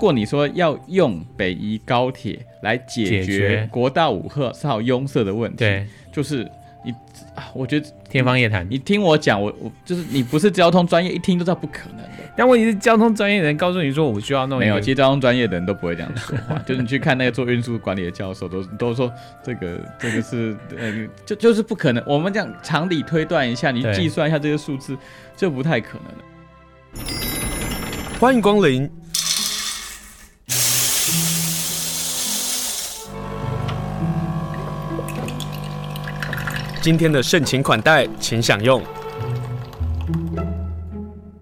如果你说要用北宜高铁来解决国道五号拥塞的问题，对，就是你啊，我觉得天方夜谭。你听我讲，我我就是你不是交通专业，一听都知道不可能的。但问题是，交通专业的人告诉你说，我需要弄。没有，其实交通专业的人都不会这样说话。就是你去看那个做运输管理的教授，都都说这个这个是呃，就就是不可能。我们这样常理推断一下，你计算一下这些数字，这不太可能的。欢迎光临。今天的盛情款待，请享用。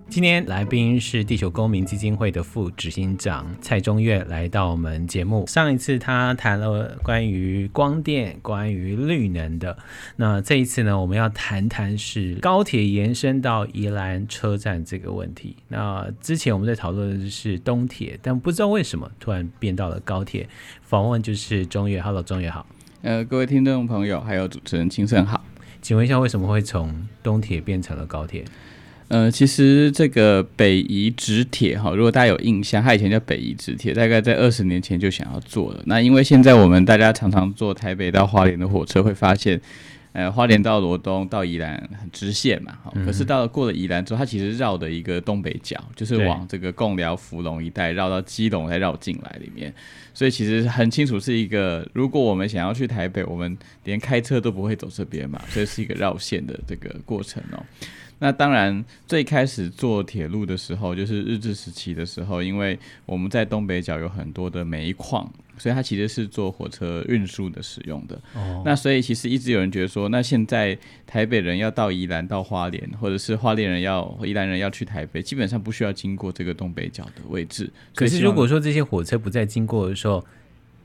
今天来宾是地球公民基金会的副执行长蔡中岳来到我们节目。上一次他谈了关于光电、关于绿能的，那这一次呢，我们要谈谈是高铁延伸到宜兰车站这个问题。那之前我们在讨论的是东铁，但不知道为什么突然变到了高铁。访问就是中岳，Hello，中岳好。呃，各位听众朋友，还有主持人清盛好，请问一下，为什么会从东铁变成了高铁？呃，其实这个北宜直铁哈，如果大家有印象，它以前叫北宜直铁，大概在二十年前就想要做了。那因为现在我们大家常常坐台北到花莲的火车，会发现，呃，花莲到罗东到宜兰很直线嘛，哈、嗯。可是到了过了宜兰之后，它其实绕的一个东北角，就是往这个贡寮、福隆一带绕到基隆，再绕进来里面。所以其实很清楚是一个，如果我们想要去台北，我们连开车都不会走这边嘛，所以是一个绕线的这个过程哦。那当然，最开始做铁路的时候，就是日治时期的时候，因为我们在东北角有很多的煤矿，所以它其实是做火车运输的使用的。哦。那所以其实一直有人觉得说，那现在台北人要到宜兰到花莲，或者是花莲人要宜兰人要去台北，基本上不需要经过这个东北角的位置。可是如果说这些火车不再经过的时候，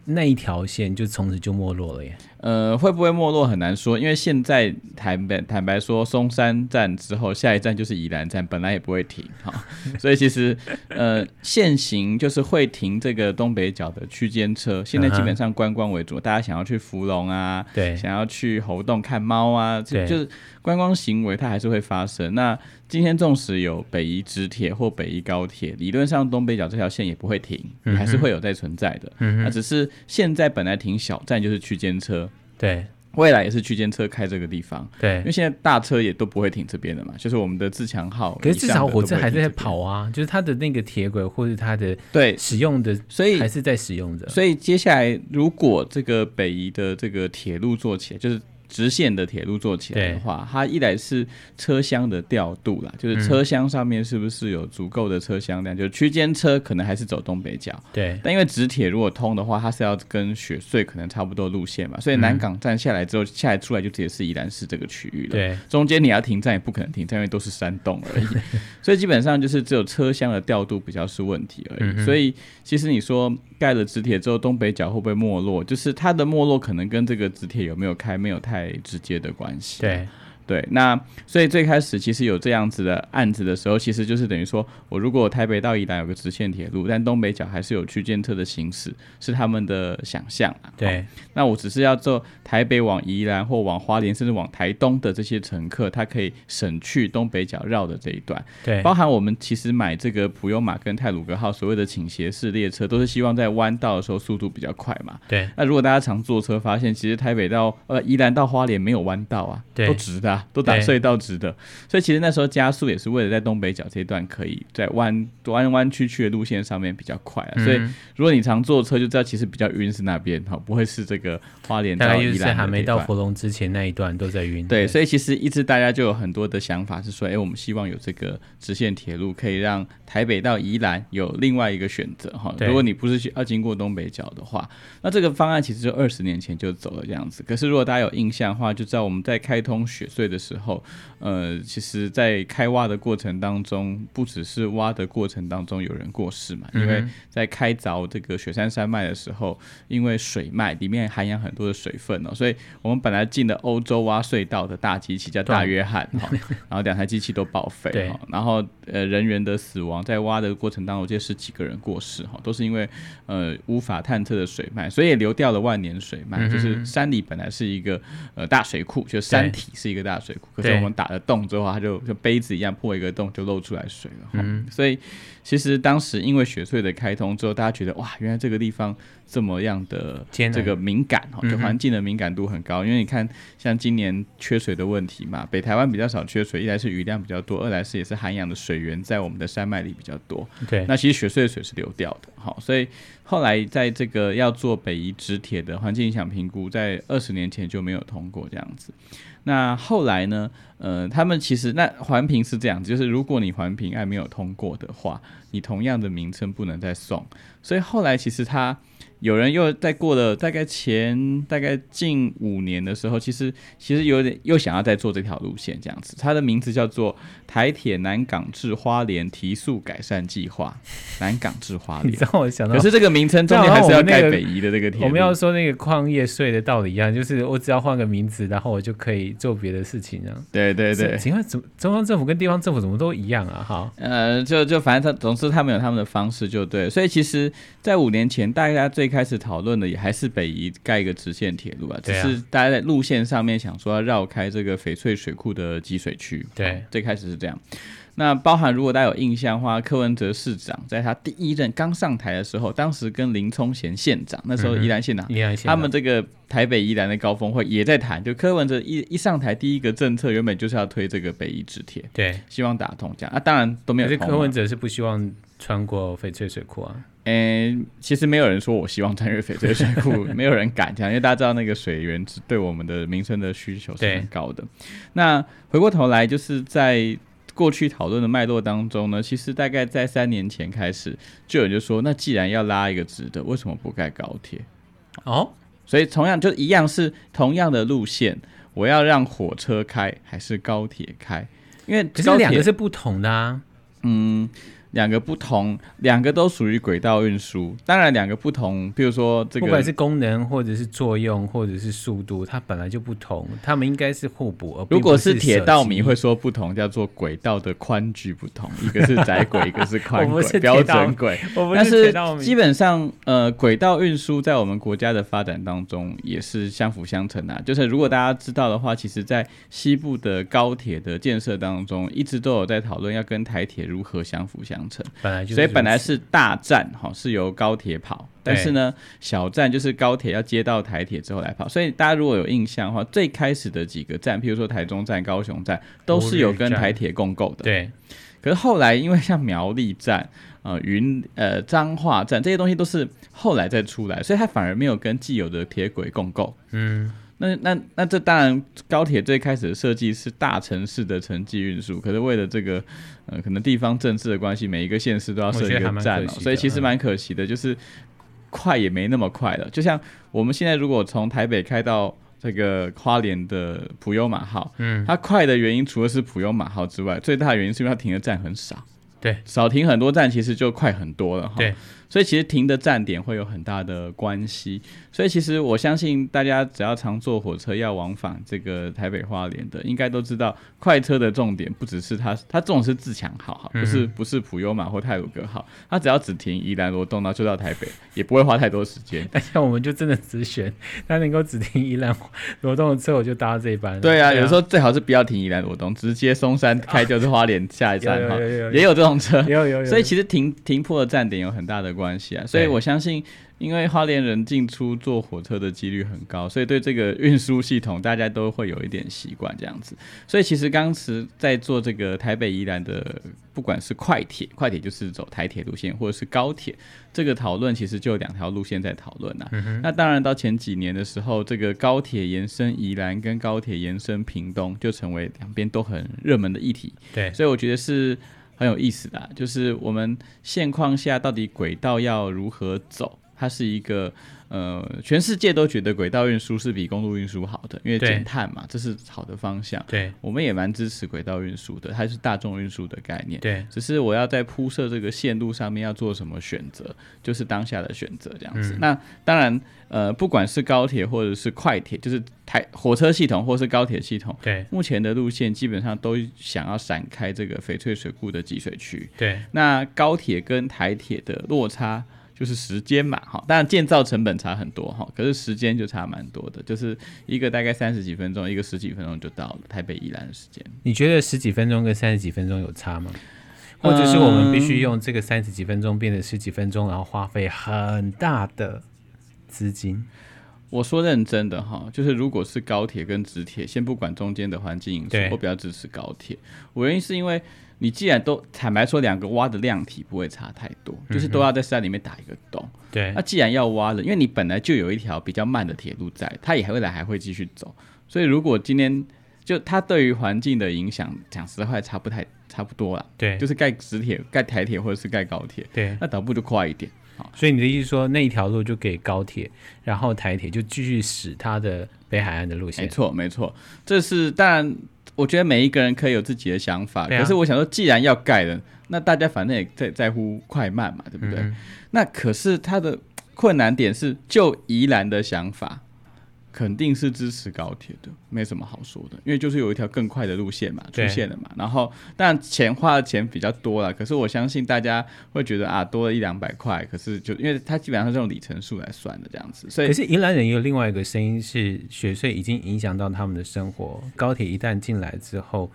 那一条线就从此就没落了耶。呃，会不会没落很难说，因为现在坦白坦白说，松山站之后下一站就是宜兰站，本来也不会停哈，所以其实呃，现行就是会停这个东北角的区间车，现在基本上观光为主，大家想要去芙蓉啊，对，想要去猴洞看猫啊，这就是观光行为它还是会发生。那今天纵使有北宜直铁或北宜高铁，理论上东北角这条线也不会停，还是会有在存在的，那只是现在本来停小站就是区间车。对，未来也是区间车开这个地方。对，因为现在大车也都不会停这边的嘛，就是我们的自强号。可是至少火车还是在跑啊，就是它的那个铁轨或者它的对使用的，所以还是在使用的。所以接下来如果这个北移的这个铁路做起来，就是。直线的铁路做起来的话，它一来是车厢的调度啦，就是车厢上面是不是有足够的车厢量？就是区间车可能还是走东北角，对。但因为直铁如果通的话，它是要跟雪隧可能差不多路线嘛，所以南港站下来之后，下来出来就直接是宜兰市这个区域了。对。中间你要停站也不可能停站，因为都是山洞而已，所以基本上就是只有车厢的调度比较是问题而已。所以其实你说盖了直铁之后，东北角会不会没落？就是它的没落可能跟这个直铁有没有开没有太。直接的关系。对。对，那所以最开始其实有这样子的案子的时候，其实就是等于说，我如果台北到宜兰有个直线铁路，但东北角还是有区间车的行驶，是他们的想象啊。对，那我只是要做台北往宜兰或往花莲，甚至往台东的这些乘客，他可以省去东北角绕的这一段。对，包含我们其实买这个普悠玛跟泰鲁格号所谓的倾斜式列车，都是希望在弯道的时候速度比较快嘛。对，那如果大家常坐车，发现其实台北到呃宜兰到花莲没有弯道啊，对，都直的啊。都打隧道直的，所以其实那时候加速也是为了在东北角这一段可以在弯弯弯曲曲的路线上面比较快啊。所以如果你常坐车就知道，其实比较晕是那边哈，不会是这个花莲到宜兰。还没到佛龙之前那一段都在晕。对，所以其实一直大家就有很多的想法是说，哎，我们希望有这个直线铁路可以让台北到宜兰有另外一个选择哈。如果你不是去要经过东北角的话，那这个方案其实就二十年前就走了这样子。可是如果大家有印象的话，就知道我们在开通雪隧的时候，呃，其实，在开挖的过程当中，不只是挖的过程当中有人过世嘛，因为在开凿这个雪山山脉的时候，因为水脉里面含有很多的水分哦，所以我们本来进了欧洲挖隧道的大机器叫大约翰哈，然后两台机器都报废哈，然后呃人员的死亡在挖的过程当中，这十几个人过世哈，都是因为呃无法探测的水脉，所以也流掉了万年水脉，就是山里本来是一个呃大水库，就山体是一个大。大水库，可是我们打了洞之后，它就就杯子一样破一个洞就漏出来水了。嗯，所以其实当时因为雪隧的开通之后，大家觉得哇，原来这个地方这么样的这个敏感哈，就环境的敏感度很高。因为你看，像今年缺水的问题嘛，北台湾比较少缺水，一来是雨量比较多，二来是也是涵养的水源在我们的山脉里比较多。对，那其实雪隧的水是流掉的，好，所以后来在这个要做北宜直铁的环境影响评估，在二十年前就没有通过这样子。那后来呢？呃，他们其实那环评是这样子，就是如果你环评案没有通过的话，你同样的名称不能再送。所以后来其实他。有人又在过了大概前大概近五年的时候，其实其实有点又想要再做这条路线这样子，它的名字叫做台铁南港至花莲提速改善计划，南港至花莲。你知道我想到，可是这个名称中间还是要盖北移的这个铁路。我们要说那个矿业税的道理一样，就是我只要换个名字，然后我就可以做别的事情这样。对对对，请问怎中央政府跟地方政府怎么都一样啊？哈，呃，就就反正他总之他们有他们的方式就对，所以其实，在五年前大家最开始讨论的也还是北宜盖一个直线铁路啊，只是大家在路线上面想说要绕开这个翡翠水库的积水区。对，最开始是这样。那包含如果大家有印象的话，柯文哲市长在他第一任刚上台的时候，当时跟林聪贤县长，那时候宜兰县长，宜兰县他们这个台北宜兰的高峰会也在谈，就柯文哲一一上台第一个政策原本就是要推这个北宜直铁，对，希望打通这样啊，当然都没有。可是柯文哲是不希望穿过翡翠水库啊。嗯、欸，其实没有人说我希望穿越翡翠水库，没有人敢这样，因为大家知道那个水源对我们的民生的需求是很高的。那回过头来，就是在过去讨论的脉络当中呢，其实大概在三年前开始，就有人就说，那既然要拉一个直的，为什么不盖高铁？哦，所以同样就一样是同样的路线，我要让火车开还是高铁开？因为这两个是不同的啊，嗯。两个不同，两个都属于轨道运输。当然，两个不同，比如说这个，不管是功能，或者是作用，或者是速度，它本来就不同，它们应该是互补。如果是铁道迷会说不同，叫做轨道的宽距不同，一个是窄轨，一个是宽轨，标准轨。但是基本上，呃，轨道运输在我们国家的发展当中也是相辅相成啊。就是如果大家知道的话，其实在西部的高铁的建设当中，一直都有在讨论要跟台铁如何相辅相成。本来就所以本来是大站哈，是由高铁跑，但是呢，小站就是高铁要接到台铁之后来跑。所以大家如果有印象的话，最开始的几个站，譬如说台中站、高雄站，都是有跟台铁共构的。对。可是后来因为像苗栗站、呃云呃彰化站这些东西都是后来再出来，所以它反而没有跟既有的铁轨共构。嗯。那那那这当然，高铁最开始的设计是大城市的城际运输，可是为了这个，呃，可能地方政治的关系，每一个县市都要设一个站，所以其实蛮可惜的，就是快也没那么快了。就像我们现在如果从台北开到这个花莲的普悠马号，嗯，它快的原因除了是普悠马号之外，最大的原因是因为它停的站很少。对，少停很多站，其实就快很多了哈。对，所以其实停的站点会有很大的关系。所以其实我相信大家只要常坐火车要往返这个台北花莲的，应该都知道快车的重点不只是它，它重点是自强号哈，不是不是普悠玛或泰鲁格号，它只要只停宜兰罗东，然后就到台北，也不会花太多时间。而 且我们就真的只选它能够只停宜兰罗东的车，我就搭这一班。对啊，有时候最好是不要停宜兰罗东，直接松山开就是花莲下一站 哈，也有这种车。有有有，所以其实停停泊的站点有很大的关系啊，所以我相信，因为花莲人进出坐火车的几率很高，所以对这个运输系统大家都会有一点习惯这样子。所以其实当时在做这个台北宜兰的，不管是快铁，快铁就是走台铁路线，或者是高铁，这个讨论其实就有两条路线在讨论呐。那当然到前几年的时候，这个高铁延伸宜兰跟高铁延伸屏东，就成为两边都很热门的议题。对，所以我觉得是。很有意思的，就是我们现况下到底轨道要如何走，它是一个。呃，全世界都觉得轨道运输是比公路运输好的，因为减碳嘛，这是好的方向。对，我们也蛮支持轨道运输的，它是大众运输的概念。对，只是我要在铺设这个线路上面要做什么选择，就是当下的选择这样子。嗯、那当然，呃，不管是高铁或者是快铁，就是台火车系统或是高铁系统，对，目前的路线基本上都想要闪开这个翡翠水库的集水区。对，那高铁跟台铁的落差。就是时间嘛，哈，当然建造成本差很多哈，可是时间就差蛮多的，就是一个大概三十几分钟，一个十几分钟就到了台北宜兰的时间。你觉得十几分钟跟三十几分钟有差吗？或者是我们必须用这个三十几分钟变成十几分钟，然后花费很大的资金？我说认真的哈，就是如果是高铁跟直铁，先不管中间的环境因素，我比较支持高铁。我原因是因为。你既然都坦白说，两个挖的量体不会差太多，就是都要在山里面打一个洞。对、嗯，那既然要挖了，因为你本来就有一条比较慢的铁路在，它也未来还会继续走。所以如果今天就它对于环境的影响，讲实话差不太差不多了。对，就是盖直铁、盖台铁或者是盖高铁。对，那倒不如就快一点。好，所以你的意思说，那一条路就给高铁，然后台铁就继续使它的北海岸的路线。没错，没错，这是当然。我觉得每一个人可以有自己的想法，可是我想说，既然要盖了，那大家反正也在在乎快慢嘛，对不对？嗯、那可是他的困难点是，就宜兰的想法。肯定是支持高铁的，没什么好说的，因为就是有一条更快的路线嘛，出现了嘛。然后，但钱花的钱比较多了，可是我相信大家会觉得啊，多了一两百块，可是就因为它基本上是用里程数来算的这样子，所以。可是宜兰人也有另外一个声音是，雪隧已经影响到他们的生活，高铁一旦进来之后。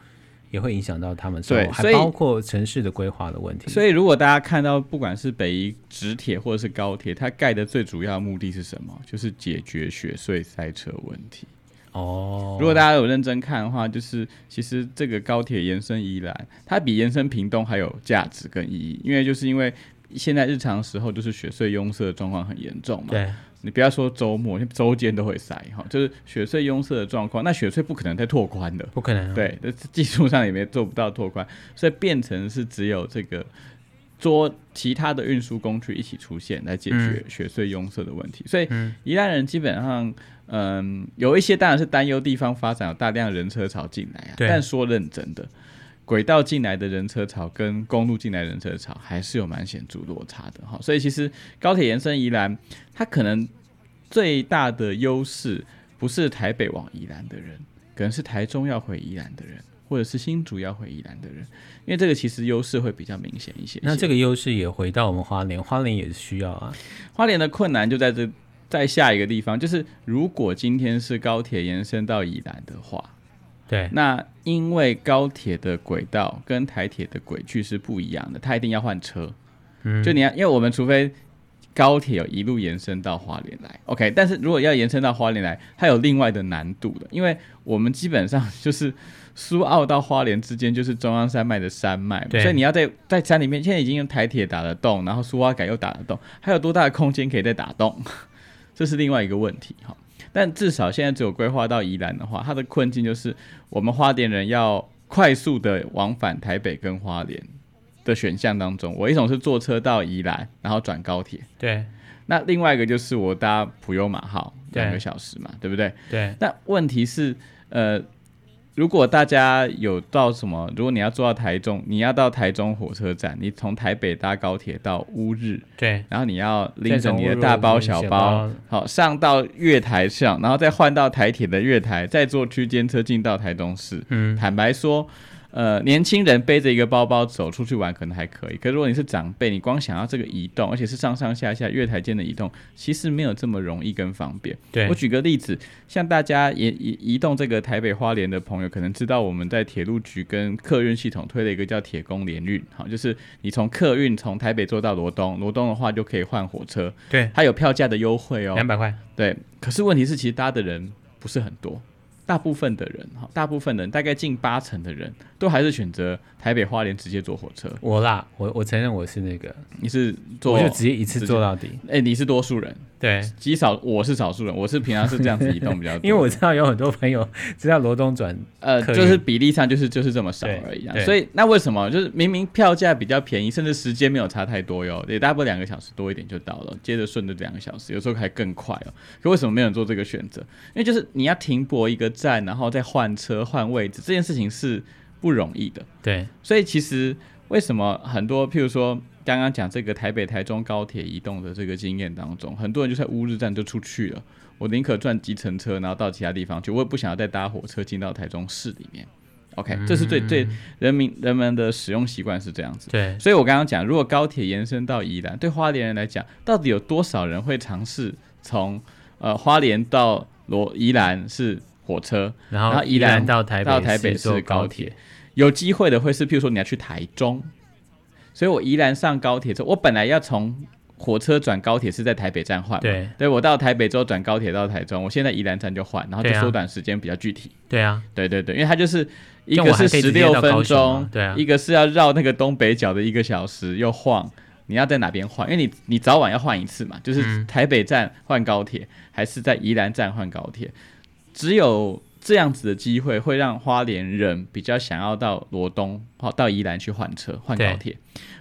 也会影响到他们，对，还包括城市的规划的问题。所以，如果大家看到不管是北宜直铁或者是高铁，它盖的最主要目的是什么？就是解决雪隧塞车问题。哦，如果大家有认真看的话，就是其实这个高铁延伸宜兰，它比延伸屏东还有价值跟意义，因为就是因为现在日常时候就是雪隧拥塞的状况很严重嘛。对。你不要说周末，周间都会塞哈，就是雪隧拥塞的状况。那雪隧不可能再拓宽的，不可能、啊。对，技术上也没做不到拓宽，所以变成是只有这个捉其他的运输工具一起出现来解决雪隧拥塞的问题。嗯、所以宜兰人基本上，嗯，有一些当然是担忧地方发展有大量人车潮进来啊。但说认真的。轨道进来的人车潮跟公路进来的人车潮还是有蛮显著落差的哈，所以其实高铁延伸宜兰，它可能最大的优势不是台北往宜兰的人，可能是台中要回宜兰的人，或者是新竹要回宜兰的人，因为这个其实优势会比较明显一些，些。那这个优势也回到我们花莲，花莲也是需要啊。花莲的困难就在这，在下一个地方，就是如果今天是高铁延伸到宜兰的话。对，那因为高铁的轨道跟台铁的轨距是不一样的，它一定要换车。嗯，就你要，因为我们除非高铁有一路延伸到花莲来，OK，但是如果要延伸到花莲来，它有另外的难度的，因为我们基本上就是苏澳到花莲之间就是中央山脉的山脉，所以你要在在山里面，现在已经用台铁打得洞，然后苏花改又打得洞，还有多大的空间可以再打洞？这是另外一个问题哈。但至少现在只有规划到宜兰的话，它的困境就是我们花莲人要快速的往返台北跟花莲的选项当中，我一种是坐车到宜兰，然后转高铁。对。那另外一个就是我搭普悠马号两个小时嘛，对，对不对？对。那问题是，呃。如果大家有到什么，如果你要坐到台中，你要到台中火车站，你从台北搭高铁到乌日，对，然后你要拎着你的大包小包，好上到月台上，然后再换到台铁的月台，再坐区间车进到台中市。嗯，坦白说。呃，年轻人背着一个包包走出去玩可能还可以，可是如果你是长辈，你光想要这个移动，而且是上上下下月台间的移动，其实没有这么容易跟方便。对，我举个例子，像大家也移移动这个台北花莲的朋友，可能知道我们在铁路局跟客运系统推了一个叫铁工联运，好，就是你从客运从台北坐到罗东，罗东的话就可以换火车，对，它有票价的优惠哦，两百块，对。可是问题是，其实搭的人不是很多。大部分的人哈，大部分人大概近八成的人都还是选择台北花莲直接坐火车。我啦，我我承认我是那个，你是坐，我就直接一次坐到底。哎、欸，你是多数人。对，极少，我是少数人，我是平常是这样子移动比较多，因为我知道有很多朋友 知道罗东转，呃，就是比例上就是就是这么少而已啊。所以那为什么就是明明票价比较便宜，甚至时间没有差太多哟，也大不两个小时多一点就到了，接着顺着两个小时，有时候还更快哦。可为什么没有人做这个选择？因为就是你要停泊一个站，然后再换车换位置，这件事情是不容易的。对，所以其实为什么很多譬如说。刚刚讲这个台北、台中高铁移动的这个经验当中，很多人就在乌日站就出去了。我宁可转计程车，然后到其他地方去，我也不想要再搭火车进到台中市里面。OK，这是最最人民人们的使用习惯是这样子。对，所以我刚刚讲，如果高铁延伸到宜兰，对花莲人来讲，到底有多少人会尝试从呃花莲到罗宜兰是火车，然后宜兰到台北到台北是高铁？有机会的会是，譬如说你要去台中，所以我宜兰上高铁之后，我本来要从火车转高铁是在台北站换，对，对我到台北之后转高铁到台中，我现在宜兰站就换，然后就缩短时间比较具体。对啊，对对对，因为它就是一个是十六分钟，对啊，一个是要绕那个东北角的一个小时又晃，你要在哪边换？因为你你早晚要换一次嘛，就是台北站换高铁，嗯、还是在宜兰站换高铁？只有这样子的机会会让花莲人比较想要到罗东，好到宜兰去换车换高铁。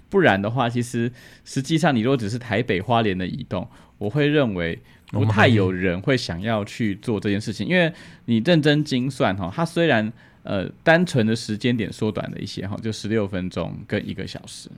不然的话，其实实际上你如果只是台北花莲的移动，我会认为不太有人会想要去做这件事情，因为你认真精算哈，它虽然呃单纯的时间点缩短了一些哈，就十六分钟跟一个小时，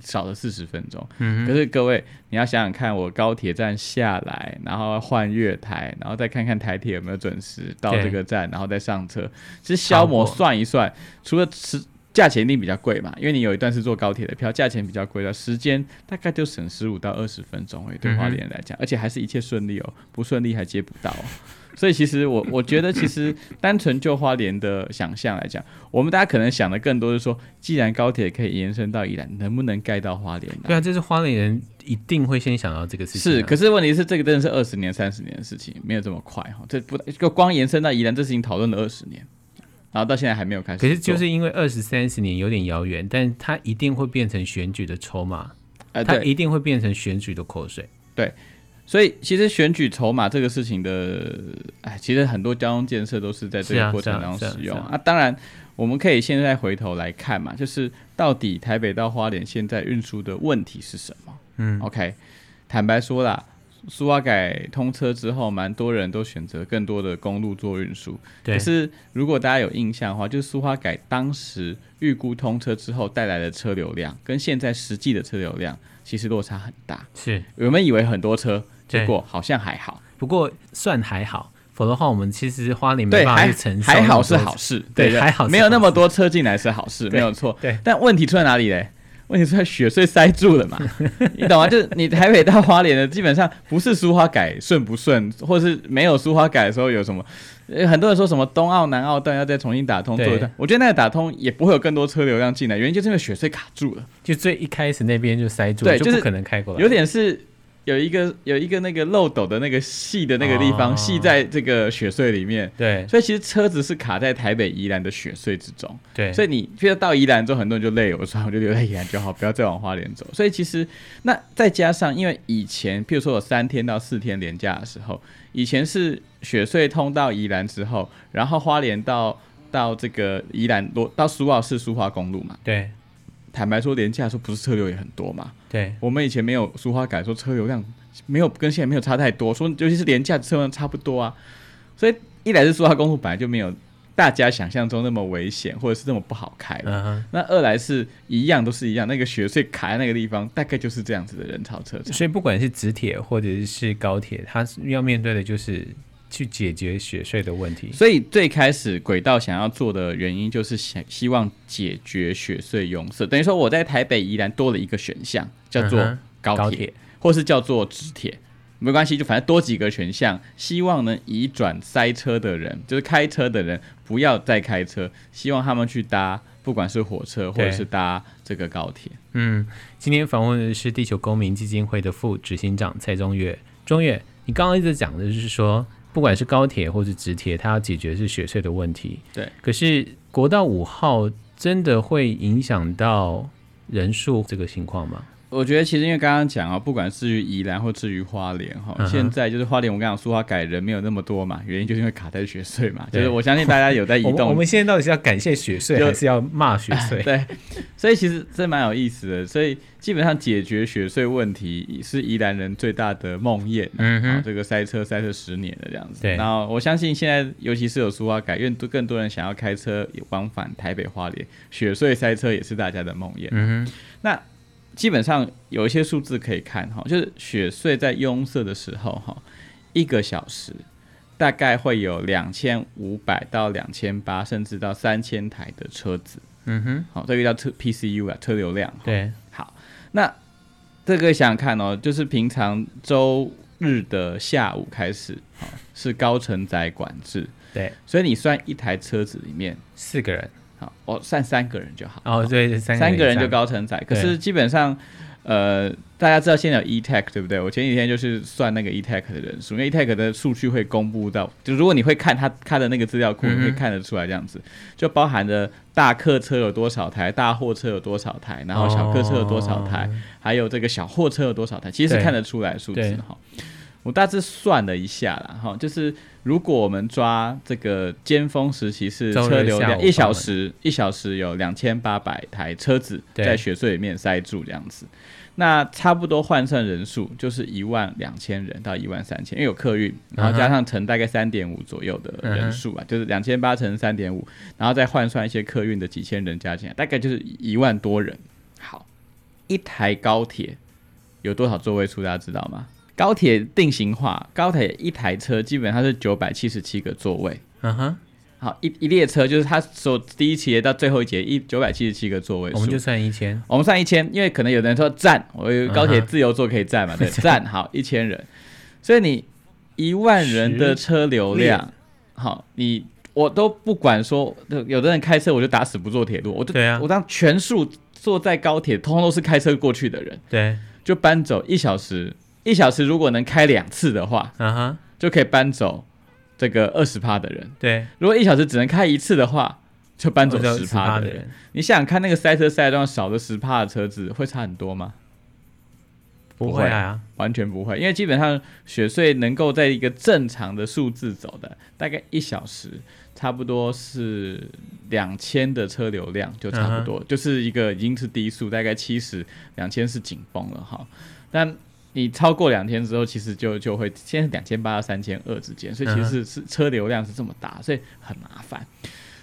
少了四十分钟。嗯，可是各位你要想想看，我高铁站下来，然后换月台，然后再看看台铁有没有准时到这个站，然后再上车，其实消磨算一算，除了吃。价钱一定比较贵嘛，因为你有一段是坐高铁的票，价钱比较贵的，时间大概就省十五到二十分钟诶，对花莲人来讲，而且还是一切顺利哦，不顺利还接不到哦。所以其实我 我觉得，其实单纯就花莲的想象来讲，我们大家可能想的更多是说，既然高铁可以延伸到宜兰，能不能盖到花莲？对啊，这是花莲人一定会先想到这个事情。是，可是问题是，这个真的是二十年、三十年的事情，没有这么快哈。这不就光延伸到宜兰，这事情讨论了二十年。然后到现在还没有开始，可是就是因为二十三十年有点遥远，但它一定会变成选举的筹码，呃，它一定会变成选举的口水。对，所以其实选举筹码这个事情的，哎，其实很多交通建设都是在这个过程当中使用啊，啊，啊，啊。当然，我们可以现在回头来看嘛，就是到底台北到花莲现在运输的问题是什么？嗯，OK，坦白说啦。苏花改通车之后，蛮多人都选择更多的公路做运输。可是如果大家有印象的话，就是苏花改当时预估通车之后带来的车流量，跟现在实际的车流量其实落差很大。是，我们以为很多车，结果好像还好。不过算还好，否则的话，我们其实花莲没办法去承受。还好是好事，对，对，还好没有那么多车进来是好事，没有错。对，但问题出在哪里嘞？问题是在雪隧塞住了嘛？你懂吗？就是你台北到花莲的，基本上不是苏花改顺不顺，或者是没有苏花改的时候有什么？很多人说什么东澳南澳段要再重新打通做一段，我觉得那个打通也不会有更多车流量进来，原因就是因为雪隧卡住了，就最一开始那边就塞住了，对，就是可能开过来，有点是。有一个有一个那个漏斗的那个细的那个地方，细、哦、在这个雪隧里面。对，所以其实车子是卡在台北宜兰的雪隧之中。对，所以你觉得到宜兰之后，很多人就累了，我说我就留在宜兰就好，不要再往花莲走。所以其实那再加上，因为以前譬如说有三天到四天连假的时候，以前是雪隧通到宜兰之后，然后花莲到到这个宜兰落到苏澳市苏花公路嘛？对。坦白说，连假的时候不是车流也很多嘛？对，我们以前没有俗话改，说车流量没有跟现在没有差太多，说尤其是连假的车流量差不多啊。所以一来是苏花公路本来就没有大家想象中那么危险，或者是这么不好开。那二来是一样都是一样，那个雪隧卡在那个地方，大概就是这样子的人潮车潮。所以不管是直铁或者是高铁，它要面对的就是。去解决雪隧的问题，所以最开始轨道想要做的原因就是想希望解决雪隧拥塞，等于说我在台北依然多了一个选项，叫做高铁，或是叫做直铁，没关系，就反正多几个选项，希望能移转塞车的人，就是开车的人不要再开车，希望他们去搭不管是火车或者是搭这个高铁。嗯，今天访问的是地球公民基金会的副执行长蔡中岳，中岳，你刚刚一直讲的就是说。不管是高铁或是直铁，它要解决是雪隧的问题。对，可是国道五号真的会影响到人数这个情况吗？我觉得其实因为刚刚讲啊，不管是于宜兰或至于花莲哈、嗯，现在就是花莲，我刚讲苏花改人没有那么多嘛，原因就是因为卡在雪隧嘛。就是我相信大家有在移动。我，我们现在到底是要感谢雪隧，还是要骂雪隧？对，所以其实这蛮有意思的。所以基本上解决雪隧问题是宜兰人最大的梦魇。嗯哼，这个塞车塞车十年了这样子。对。然后我相信现在尤其是有苏花改，因为更多人想要开车往返台北花莲，雪隧塞车也是大家的梦魇。嗯哼，那。基本上有一些数字可以看哈，就是雪隧在拥塞的时候哈，一个小时大概会有两千五百到两千八，甚至到三千台的车子。嗯哼，好，这个叫车 PCU 啊，车流量。对，好，那这个想想看哦，就是平常周日的下午开始，好，是高承载管制。对，所以你算一台车子里面四个人，好，我算三个人就好。哦，对，三个人，三个人就高承载。可是基本上。呃，大家知道现在有 E-TAG 对不对？我前几天就是算那个 E-TAG 的人数，因为 E-TAG 的数据会公布到，就如果你会看他他的那个资料库，你会看得出来这样子，就包含着大客车有多少台，大货车有多少台，然后小客车有多少台，还有这个小货车有多少台，其实是看得出来数字哈。我大致算了一下啦，哈，就是如果我们抓这个尖峰时期是车流量一小时一小时有两千八百台车子在雪隧里面塞住这样子，那差不多换算人数就是一万两千人到一万三千，因为有客运，然后加上乘大概三点五左右的人数啊，就是两千八乘三点五，然后再换算一些客运的几千人加起来，大概就是一万多人。好，一台高铁有多少座位数？大家知道吗？高铁定型化，高铁一台车基本上是九百七十七个座位。嗯哼，好，一一列车就是它所第一节到最后一节一九百七十七个座位，我们就算一千，我们算一千，因为可能有人说站，我有高铁自由座可以站嘛，uh -huh. 对，站好一千人，所以你一万人的车流量，好，你我都不管说，有的人开车我就打死不坐铁路，我就对啊，我当全数坐在高铁，通通都是开车过去的人，对，就搬走一小时。一小时如果能开两次的话，嗯哼，就可以搬走这个二十趴的人。对，如果一小时只能开一次的话，就搬走十趴的人。你想想看，那个塞车塞到少的十趴的车子会差很多吗？不会啊，完全不会，因为基本上雪隧能够在一个正常的数字走的，大概一小时差不多是两千的车流量，就差不多，就是一个已经是低速，大概七十两千是紧绷了哈，但。你超过两天之后，其实就就会现在是两千八到三千二之间，所以其实是是车流量是这么大，所以很麻烦。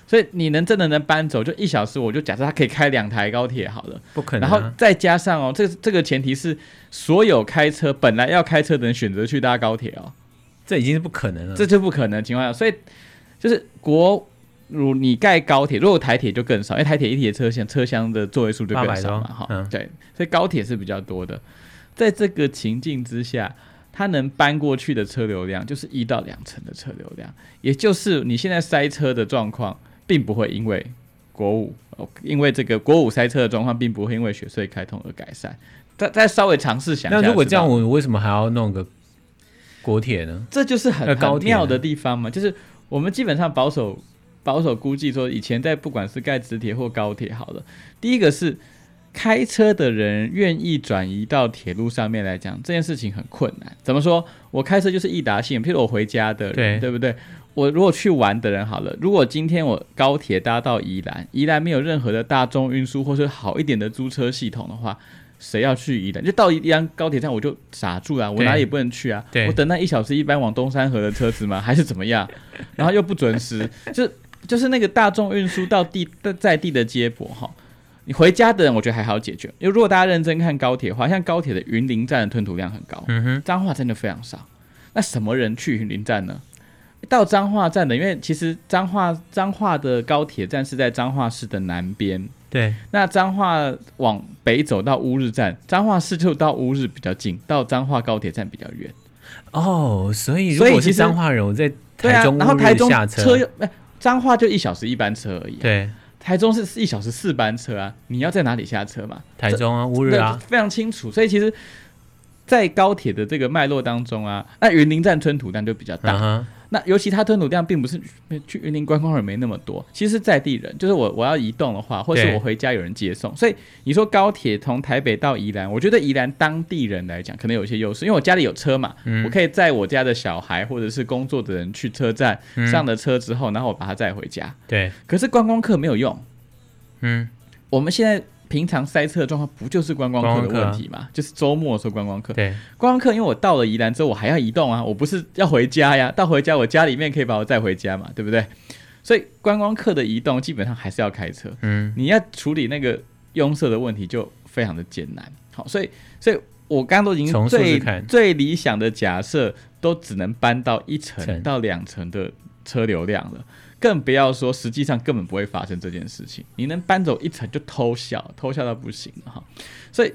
所以你能真的能搬走，就一小时，我就假设它可以开两台高铁好了，不可能。然后再加上哦，这这个前提是所有开车本来要开车的人选择去搭高铁哦，这已经是不可能了，这就不可能的情况下，所以就是国如你盖高铁，如果台铁就更少，因为台铁一铁车厢车厢的座位数就更少嘛，哈、嗯，对，所以高铁是比较多的。在这个情境之下，它能搬过去的车流量就是一到两成的车流量，也就是你现在塞车的状况，并不会因为国五，因为这个国五塞车的状况，并不会因为雪隧开通而改善。再再稍微尝试想，那如果这样，我为什么还要弄个国铁呢？这就是很高妙的地方嘛，就是我们基本上保守保守估计说，以前在不管是盖直铁或高铁，好了，第一个是。开车的人愿意转移到铁路上面来讲，这件事情很困难。怎么说？我开车就是易达性，譬如我回家的人，对，对不对？我如果去玩的人，好了，如果今天我高铁搭到宜兰，宜兰没有任何的大众运输或是好一点的租车系统的话，谁要去宜兰？就到宜兰高铁站我就傻住了，我哪里也不能去啊？我等那一小时一班往东山河的车子吗？还是怎么样？然后又不准时，就就是那个大众运输到地在地的接驳哈。你回家的人，我觉得还好解决，因为如果大家认真看高铁的话，像高铁的云林站的吞吐量很高，嗯哼，彰化真的非常少。那什么人去云林站呢？到彰化站的，因为其实彰化彰化的高铁站是在彰化市的南边，对。那彰化往北走到乌日站，彰化市就到乌日比较近，到彰化高铁站比较远。哦，所以如果是彰化人，我在台中然后台中车又哎，彰化就一小时一班车而已，对。台中是一小时四班车啊，你要在哪里下车嘛？台中啊，乌日啊，非常清楚。所以其实，在高铁的这个脉络当中啊，那云林站吞吐量就比较大。Uh. 那尤其它吞吐量并不是去云林观光人没那么多，其实在地人就是我我要移动的话，或是我回家有人接送，所以你说高铁从台北到宜兰，我觉得宜兰当地人来讲可能有一些优势，因为我家里有车嘛，嗯、我可以载我家的小孩或者是工作的人去车站、嗯、上了车之后，然后我把他载回家。对，可是观光客没有用。嗯，我们现在。平常塞车的状况不就是观光客的问题吗？就是周末的时候观光客。对，观光客，因为我到了宜兰之后，我还要移动啊，我不是要回家呀。到回家，我家里面可以把我带回家嘛，对不对？所以观光客的移动基本上还是要开车。嗯，你要处理那个拥塞的问题就非常的艰难。好，所以，所以我刚刚都已经最最理想的假设，都只能搬到一层到两层的车流量了，更不要说实际上根本不会发生这件事情。你能搬走一层就偷笑，偷笑到不行了哈。所以，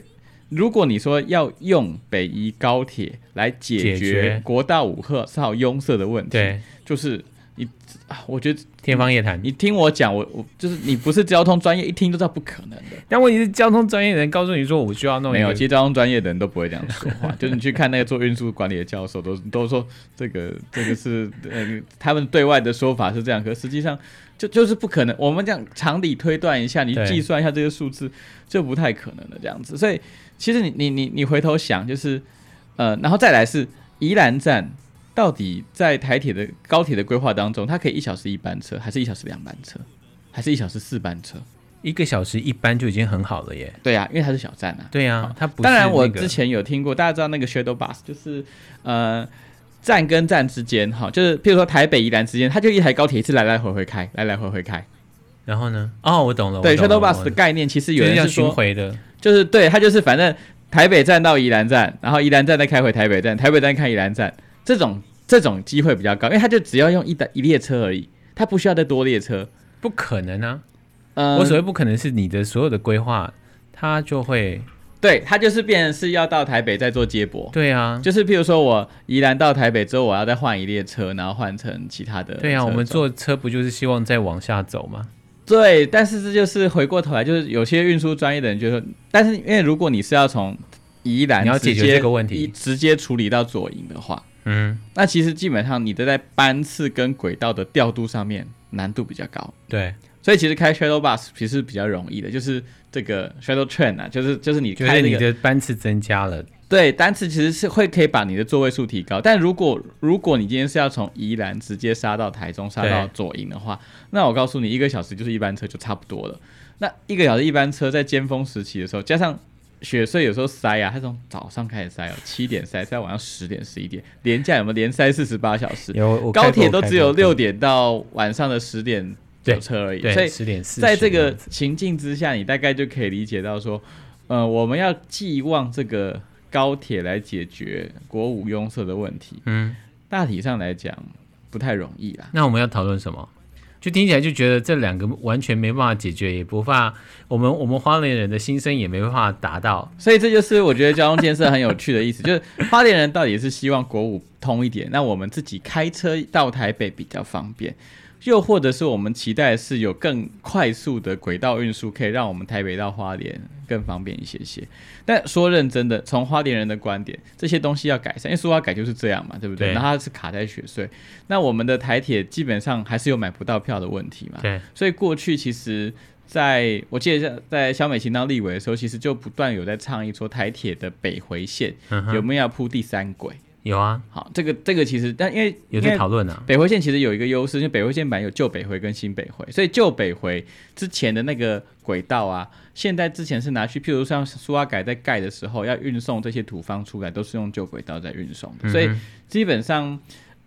如果你说要用北宜高铁来解决国道五号拥塞的问题，对，就是。你啊，我觉得天方夜谭。你听我讲，我我就是你不是交通专业，一听就知道不可能的。但问题是，交通专业的人告诉你说，我需要弄。没有，其实交通专业的人都不会这样说话。就是你去看那个做运输管理的教授，都都说这个这个是呃，他们对外的说法是这样，可实际上就就是不可能。我们这样常理推断一下，你计算一下这些数字，就不太可能的这样子。所以，其实你你你你回头想，就是呃，然后再来是宜兰站。到底在台铁的高铁的规划当中，它可以一小时一班车，还是一小时两班车，还是一小时四班车？一个小时一班就已经很好了耶。对呀、啊，因为它是小站啊。对呀、啊，它不。当然，我之前有听过，大家知道那个 shuttle bus，就是呃站跟站之间，哈，就是譬如说台北宜兰之间，它就一台高铁一次来来回回开，来来回回开。然后呢？哦，我懂了。对，shuttle bus 的概念其实有人是巡回的，就是对，它就是反正台北站到宜兰站，然后宜兰站再开回台北站，台北站开宜兰站，这种。这种机会比较高，因为他就只要用一一列车而已，他不需要再多列车，不可能啊。嗯，我所谓不可能是你的所有的规划，他就会，对，他就是变成是要到台北再做接驳。对啊，就是譬如说我宜兰到台北之后，我要再换一列车，然后换成其他的。对啊，我们坐车不就是希望再往下走吗？对，但是这就是回过头来，就是有些运输专业的人就说，但是因为如果你是要从宜兰，你要解决这个问题，直接处理到左营的话。嗯，那其实基本上你的在班次跟轨道的调度上面难度比较高。对，所以其实开 Shadow bus 其实比较容易的，就是这个 Shadow train 啊，就是就是你开、那个、你的班次增加了，对，单次其实是会可以把你的座位数提高。但如果如果你今天是要从宜兰直接杀到台中，杀到左营的话，那我告诉你，一个小时就是一班车就差不多了。那一个小时一班车在尖峰时期的时候，加上雪隧有时候塞啊，它从早上开始塞哦，七点塞，塞到晚上十点、十一点，连假有没有连塞四十八小时？有，高铁都只有六点到晚上的十点有车而已。所以十点四，在这个情境之下，你大概就可以理解到说，呃，我们要寄望这个高铁来解决国五拥塞的问题。嗯，大体上来讲不太容易啦。那我们要讨论什么？就听起来就觉得这两个完全没办法解决，也不怕我们我们花莲人的心声也没办法达到，所以这就是我觉得交通建设很有趣的意思，就是花莲人到底是希望国五通一点，那我们自己开车到台北比较方便。又或者是我们期待的是有更快速的轨道运输，可以让我们台北到花莲更方便一些些。但说认真的，从花莲人的观点，这些东西要改善，因为苏花改就是这样嘛，对不对？对，然后它是卡在雪隧，那我们的台铁基本上还是有买不到票的问题嘛。对，所以过去其实在我记得在小美琴当立委的时候，其实就不断有在倡议说台铁的北回线有没有要铺第三轨。有啊，好，这个这个其实，但因为有在讨论啊。北回线其实有一个优势，因为北回线版有旧北回跟新北回，所以旧北回之前的那个轨道啊，现在之前是拿去，譬如像苏阿改在盖的时候要运送这些土方出来，都是用旧轨道在运送的，所以基本上，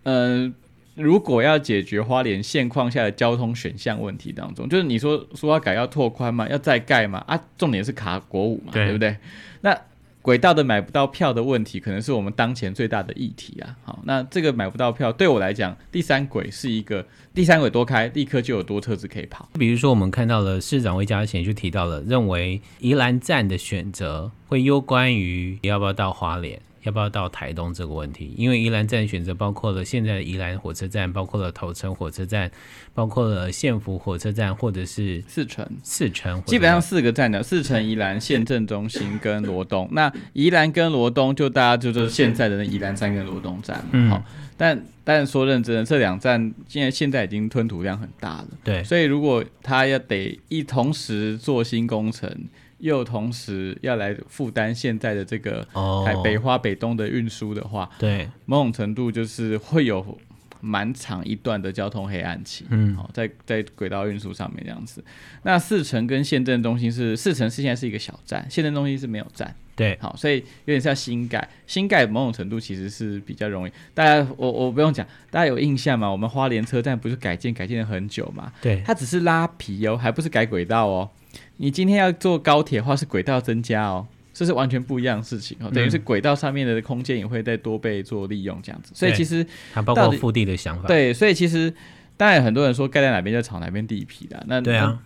呃，如果要解决花莲现况下的交通选项问题当中，就是你说苏阿改要拓宽嘛，要再盖嘛，啊，重点是卡国五嘛，对，对不对？那轨道的买不到票的问题，可能是我们当前最大的议题啊。好，那这个买不到票，对我来讲，第三轨是一个第三轨多开，立刻就有多车子可以跑。比如说，我们看到了市长魏家贤就提到了，认为宜兰站的选择会攸关于要不要到花莲。要不要到台东这个问题？因为宜兰站选择包括了现在的宜兰火车站，包括了头城火车站，包括了县府火车站，或者是四城。四城基本上四个站的四城、宜兰、县政中心跟罗东。那宜兰跟罗东就大家就是现在的宜兰站跟罗东站。嗯。好，但但说认真的，这两站现在现在已经吞吐量很大了。对。所以如果他要得一同时做新工程。又同时要来负担现在的这个台北花北东的运输的话，对，某种程度就是会有蛮长一段的交通黑暗期。嗯，好，在在轨道运输上面这样子。那四城跟县政中心是四城是现在是一个小站，县政中心是没有站。对，好，所以有点像新盖，新盖某种程度其实是比较容易。大家我我不用讲，大家有印象吗？我们花莲车站不是改建改建了很久吗？对，它只是拉皮哦，还不是改轨道哦。你今天要坐高铁的话，是轨道增加哦，这是完全不一样的事情哦。等于是轨道上面的空间也会再多被做利用这样子。所以其实它包括腹地的想法。对，所以其实当然很多人说盖在哪边就炒哪边地皮的。那对啊。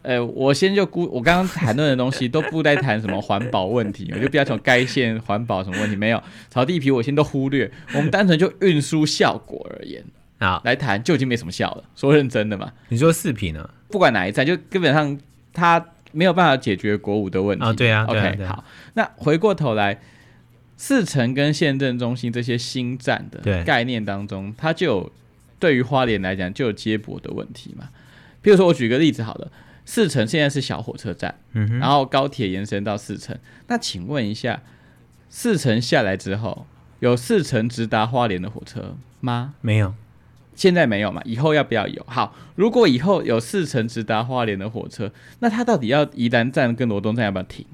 呃，我先就估，我刚刚谈论的东西都不在谈什么环保问题，我就不要从该线环保什么问题没有，炒地皮我先都忽略，我们单纯就运输效果而言啊来谈就已经没什么效了。说认真的嘛，你说四皮呢？不管哪一站，就基本上它没有办法解决国五的问题啊。对啊，OK，对啊对啊，好，那回过头来，四城跟县政中心这些新站的概念当中，它就有对于花莲来讲就有接驳的问题嘛。比如说我举个例子好了。四城现在是小火车站，嗯，然后高铁延伸到四城。那请问一下，四城下来之后，有四城直达花莲的火车吗？没有，现在没有嘛？以后要不要有？好，如果以后有四城直达花莲的火车，那它到底要宜兰站跟罗东站要不要停？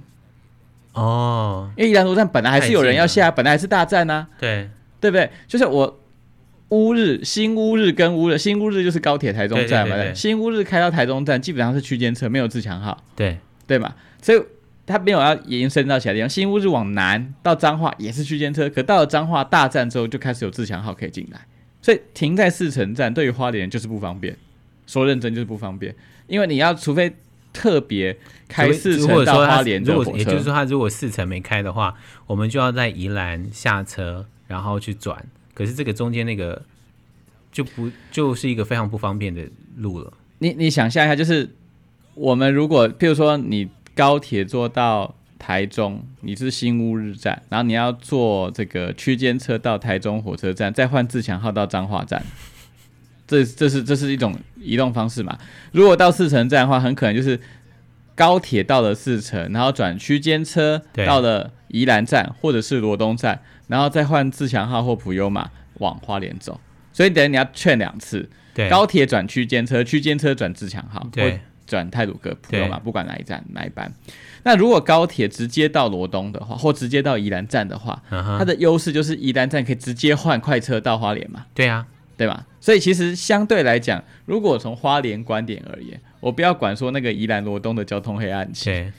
哦，因为宜兰罗站本来还是有人要下，本来还是大站啊，对，对不对？就是我。乌日、新乌日跟乌日，新乌日就是高铁台中站嘛。对，对，对，对，新乌日开到台中站，基本上是区间车，没有自强号。对对嘛，所以它没有要延伸到其他地方。新乌日往南到彰化也是区间车，可到了彰化大站之后，就开始有自强号可以进来。所以停在四城站，对于花莲就是不方便。说认真就是不方便，因为你要除非特别开四城到花莲的火车，也就是说，他如果四城没开的话，我们就要在宜兰下车，然后去转。可是这个中间那个就不就是一个非常不方便的路了。你你想象一下，就是我们如果譬如说你高铁坐到台中，你是新乌日站，然后你要坐这个区间车到台中火车站，再换自强号到彰化站，这这是这是一种移动方式嘛？如果到四城站的话，很可能就是高铁到了四城，然后转区间车到了宜兰站或者是罗东站。然后再换自强号或普悠玛往花莲走，所以等于你要劝两次，高铁转区间车，区间车转自强号，或，转泰鲁阁普悠玛，不管哪一站哪一班。那如果高铁直接到罗东的话，或直接到宜兰站的话，它的优势就是宜兰站可以直接换快车到花莲嘛，对啊，对吧？所以其实相对来讲，如果从花莲观点而言，我不要管说那个宜兰罗东的交通黑暗期，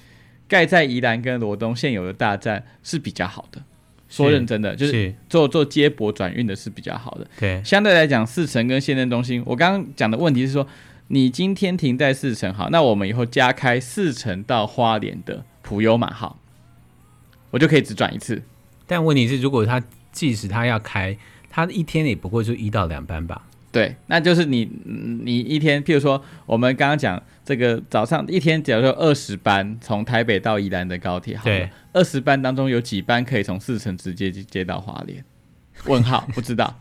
盖在宜兰跟罗东现有的大站是比较好的。说认真的，就是做做接驳转运的是比较好的。对，相对来讲，四城跟县政中心，我刚刚讲的问题是说，你今天停在四城，好，那我们以后加开四城到花莲的普悠玛号，我就可以只转一次。但问题是，如果他即使他要开，他一天也不过就一到两班吧？对，那就是你你一天，譬如说我们刚刚讲这个早上一天，假如说二十班从台北到宜兰的高铁，对，二十班当中有几班可以从四城直接接到花莲？问号，不知道。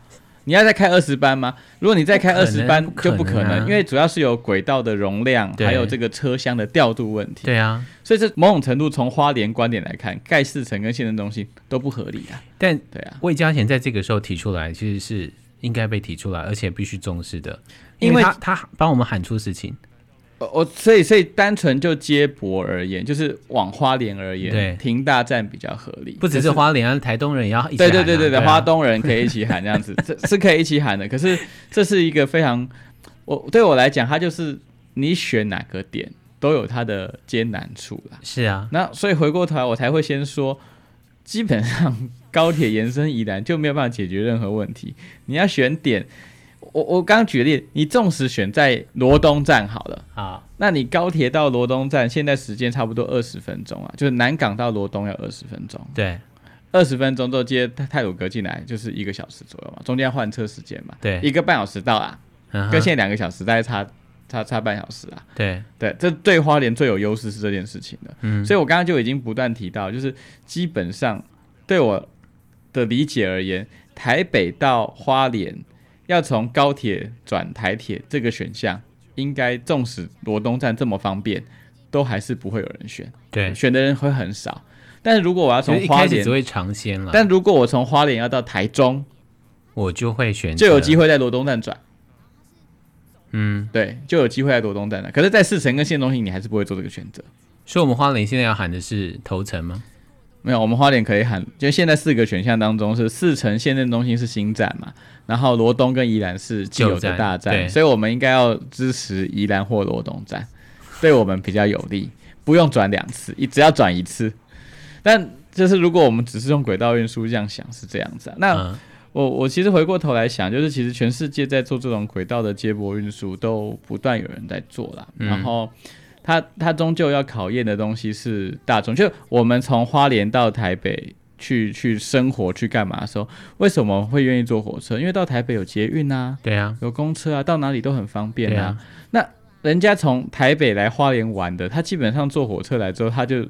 你要再开二十班吗？如果你再开二十班，就不可能，不可能啊，因为主要是有轨道的容量，还有这个车厢的调度问题。对啊，所以这某种程度从花莲观点来看，盖四城跟现任东西都不合理啊。但对啊，魏家贤在这个时候提出来，其实是。应该被提出来，而且必须重视的，因为他他帮我们喊出事情。我所以所以单纯就接驳而言，就是往花莲而言，对，停大站比较合理。不只是花莲啊，台东人也要一起喊啊。对对对对对，花东人可以一起喊这样子，这是可以一起喊的。可是这是一个非常，我对我来讲，它就是你选哪个点都有它的艰难处啦。是啊，那所以回过头来，我才会先说，基本上。高铁延伸宜兰就没有办法解决任何问题。你要选点，我我刚举例，你纵使选在罗东站好了，啊，那你高铁到罗东站现在时间差不多二十分钟啊，就是南港到罗东要二十分钟，对，二十分钟之后接泰鲁阁进来就是一个小时左右嘛，中间换车时间嘛，对，一个半小时到啊，跟现在两个小时大概差差差半小时啊，对。对，这对花莲最有优势是这件事情的，嗯，所以我刚刚就已经不断提到，就是基本上对我。的理解而言，台北到花莲要从高铁转台铁这个选项，应该纵使罗东站这么方便，都还是不会有人选。对，选的人会很少。但是如果我要从花莲，只会尝鲜了。但如果我从花莲要到台中，我就会选，就有机会在罗东站转。嗯，对，就有机会在罗东站了。可是，在四城跟县中心，你还是不会做这个选择。所以，我们花莲现在要喊的是头城吗？没有，我们花莲可以喊，就现在四个选项当中是四城县政中心是新站嘛，然后罗东跟宜兰是既有的大站，站，所以我们应该要支持宜兰或罗东站，对我们比较有利，不用转两次，只要转一次。但就是如果我们只是用轨道运输这样想是这样子啊，那。嗯我我其实回过头来想，就是其实全世界在做这种轨道的接驳运输，都不断有人在做了。嗯、然后，他他终究要考验的东西是大众。就我们从花莲到台北去去生活去干嘛的时候，为什么会愿意坐火车？因为到台北有捷运啊，对啊，有公车啊，到哪里都很方便啊。啊那人家从台北来花莲玩的，他基本上坐火车来之后，他就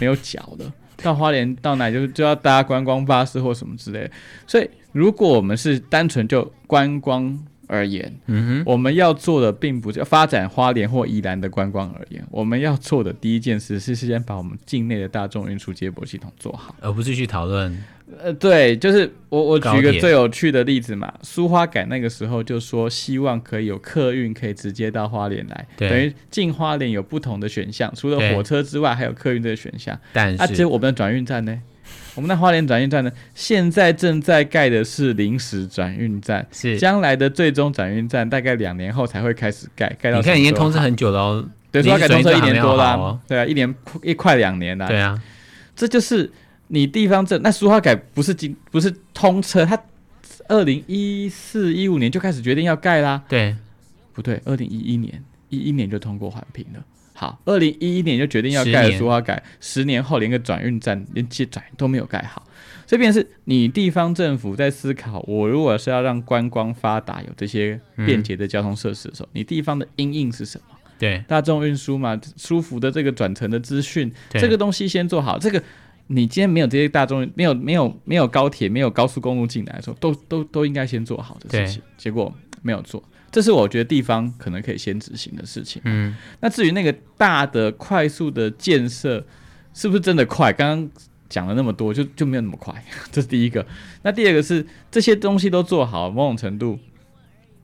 没有脚了。到花莲到哪就就要搭观光巴士或什么之类的，所以。如果我们是单纯就观光而言，嗯哼，我们要做的并不是发展花莲或宜兰的观光而言，我们要做的第一件事是先把我们境内的大众运输接驳系统做好，而不是去讨论。呃，对，就是我我举个最有趣的例子嘛，苏花改那个时候就说希望可以有客运可以直接到花莲来，等于进花莲有不同的选项，除了火车之外还有客运这个选项，但是，啊，只有我们的转运站呢？我们的花莲转运站呢，现在正在盖的是临时转运站，是将来的最终转运站，大概两年后才会开始盖。盖到你看已经通车很久了哦，对，说要改通车一年多啦，哦、对啊，一年一快两年啦。对啊，这就是你地方政。那苏花改不是今不是通车，它二零一四一五年就开始决定要盖啦。对，不对，二零一一年一一年就通过环评了。好，二零一一年就决定要盖的苏花改，十年。后连个转运站连接转都没有盖好，这边是你地方政府在思考，我如果是要让观光发达，有这些便捷的交通设施的时候，嗯、你地方的阴影是什么？对，大众运输嘛，舒服的这个转乘的资讯，这个东西先做好。这个你今天没有这些大众，没有没有没有高铁，没有高速公路进来的时候，都都都应该先做好的事情，结果没有做。这是我觉得地方可能可以先执行的事情。嗯，那至于那个大的快速的建设，是不是真的快？刚刚讲了那么多，就就没有那么快。这是第一个。那第二个是这些东西都做好，某种程度，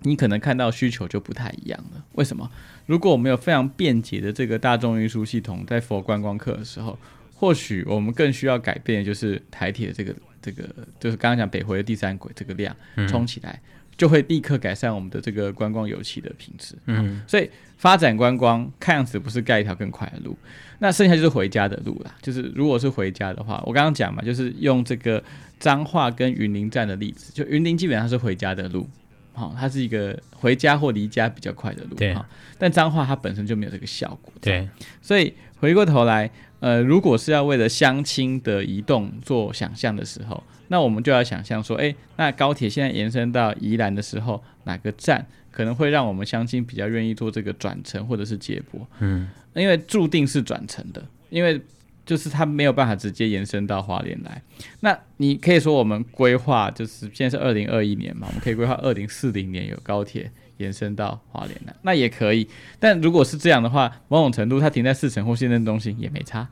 你可能看到需求就不太一样了。为什么？如果我们有非常便捷的这个大众运输系统，在 for 观光客的时候，或许我们更需要改变的就是台铁的这个这个，就是刚刚讲北回的第三轨这个量冲起来。嗯就会立刻改善我们的这个观光游憩的品质。嗯，所以发展观光看样子不是盖一条更快的路，那剩下就是回家的路啦。就是如果是回家的话，我刚刚讲嘛，就是用这个彰化跟云林站的例子，就云林基本上是回家的路，好，它是一个回家或离家比较快的路。对，但彰化它本身就没有这个效果。对，所以回过头来，呃，如果是要为了乡亲的移动做想象的时候。那我们就要想象说，诶，那高铁现在延伸到宜兰的时候，哪个站可能会让我们相亲比较愿意做这个转乘或者是接驳？嗯，因为注定是转乘的，因为就是它没有办法直接延伸到花莲来。那你可以说我们规划就是现在是二零二一年嘛，我们可以规划二零四零年有高铁延伸到花莲来，那也可以。但如果是这样的话，某种程度它停在四城或新生东西也没差。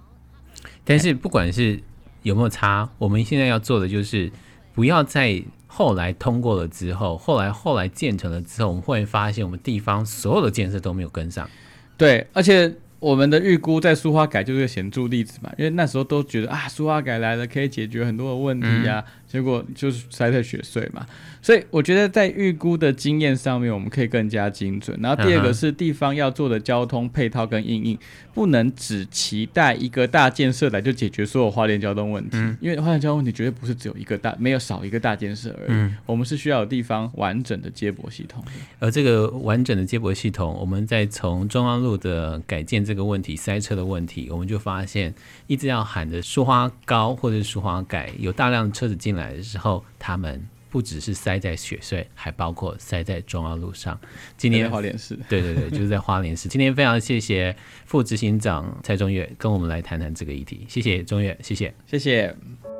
但是不管是有没有差？我们现在要做的就是，不要在后来通过了之后，后来后来建成了之后，我们会发现我们地方所有的建设都没有跟上。对，而且我们的预估在苏花改就是个显著例子嘛，因为那时候都觉得啊，苏花改来了可以解决很多的问题呀、啊，结果就是塞在雪隧嘛。所以我觉得在预估的经验上面，我们可以更加精准。然后第二个是地方要做的交通配套跟应应，不能只期待一个大建设来就解决所有花莲交通问题。嗯、因为花莲交通问题绝对不是只有一个大，没有少一个大建设而已。嗯、我们是需要有地方完整的接驳系统。而这个完整的接驳系统，我们在从中央路的改建这个问题、塞车的问题，我们就发现一直要喊的苏花高或者是苏花改，有大量车子进来的时候，他们。不只是塞在雪隧，还包括塞在中央路上。今天花莲市，对对对，就是在花莲市。今天非常谢谢副执行长蔡中岳跟我们来谈谈这个议题。谢谢中岳，谢谢，谢谢。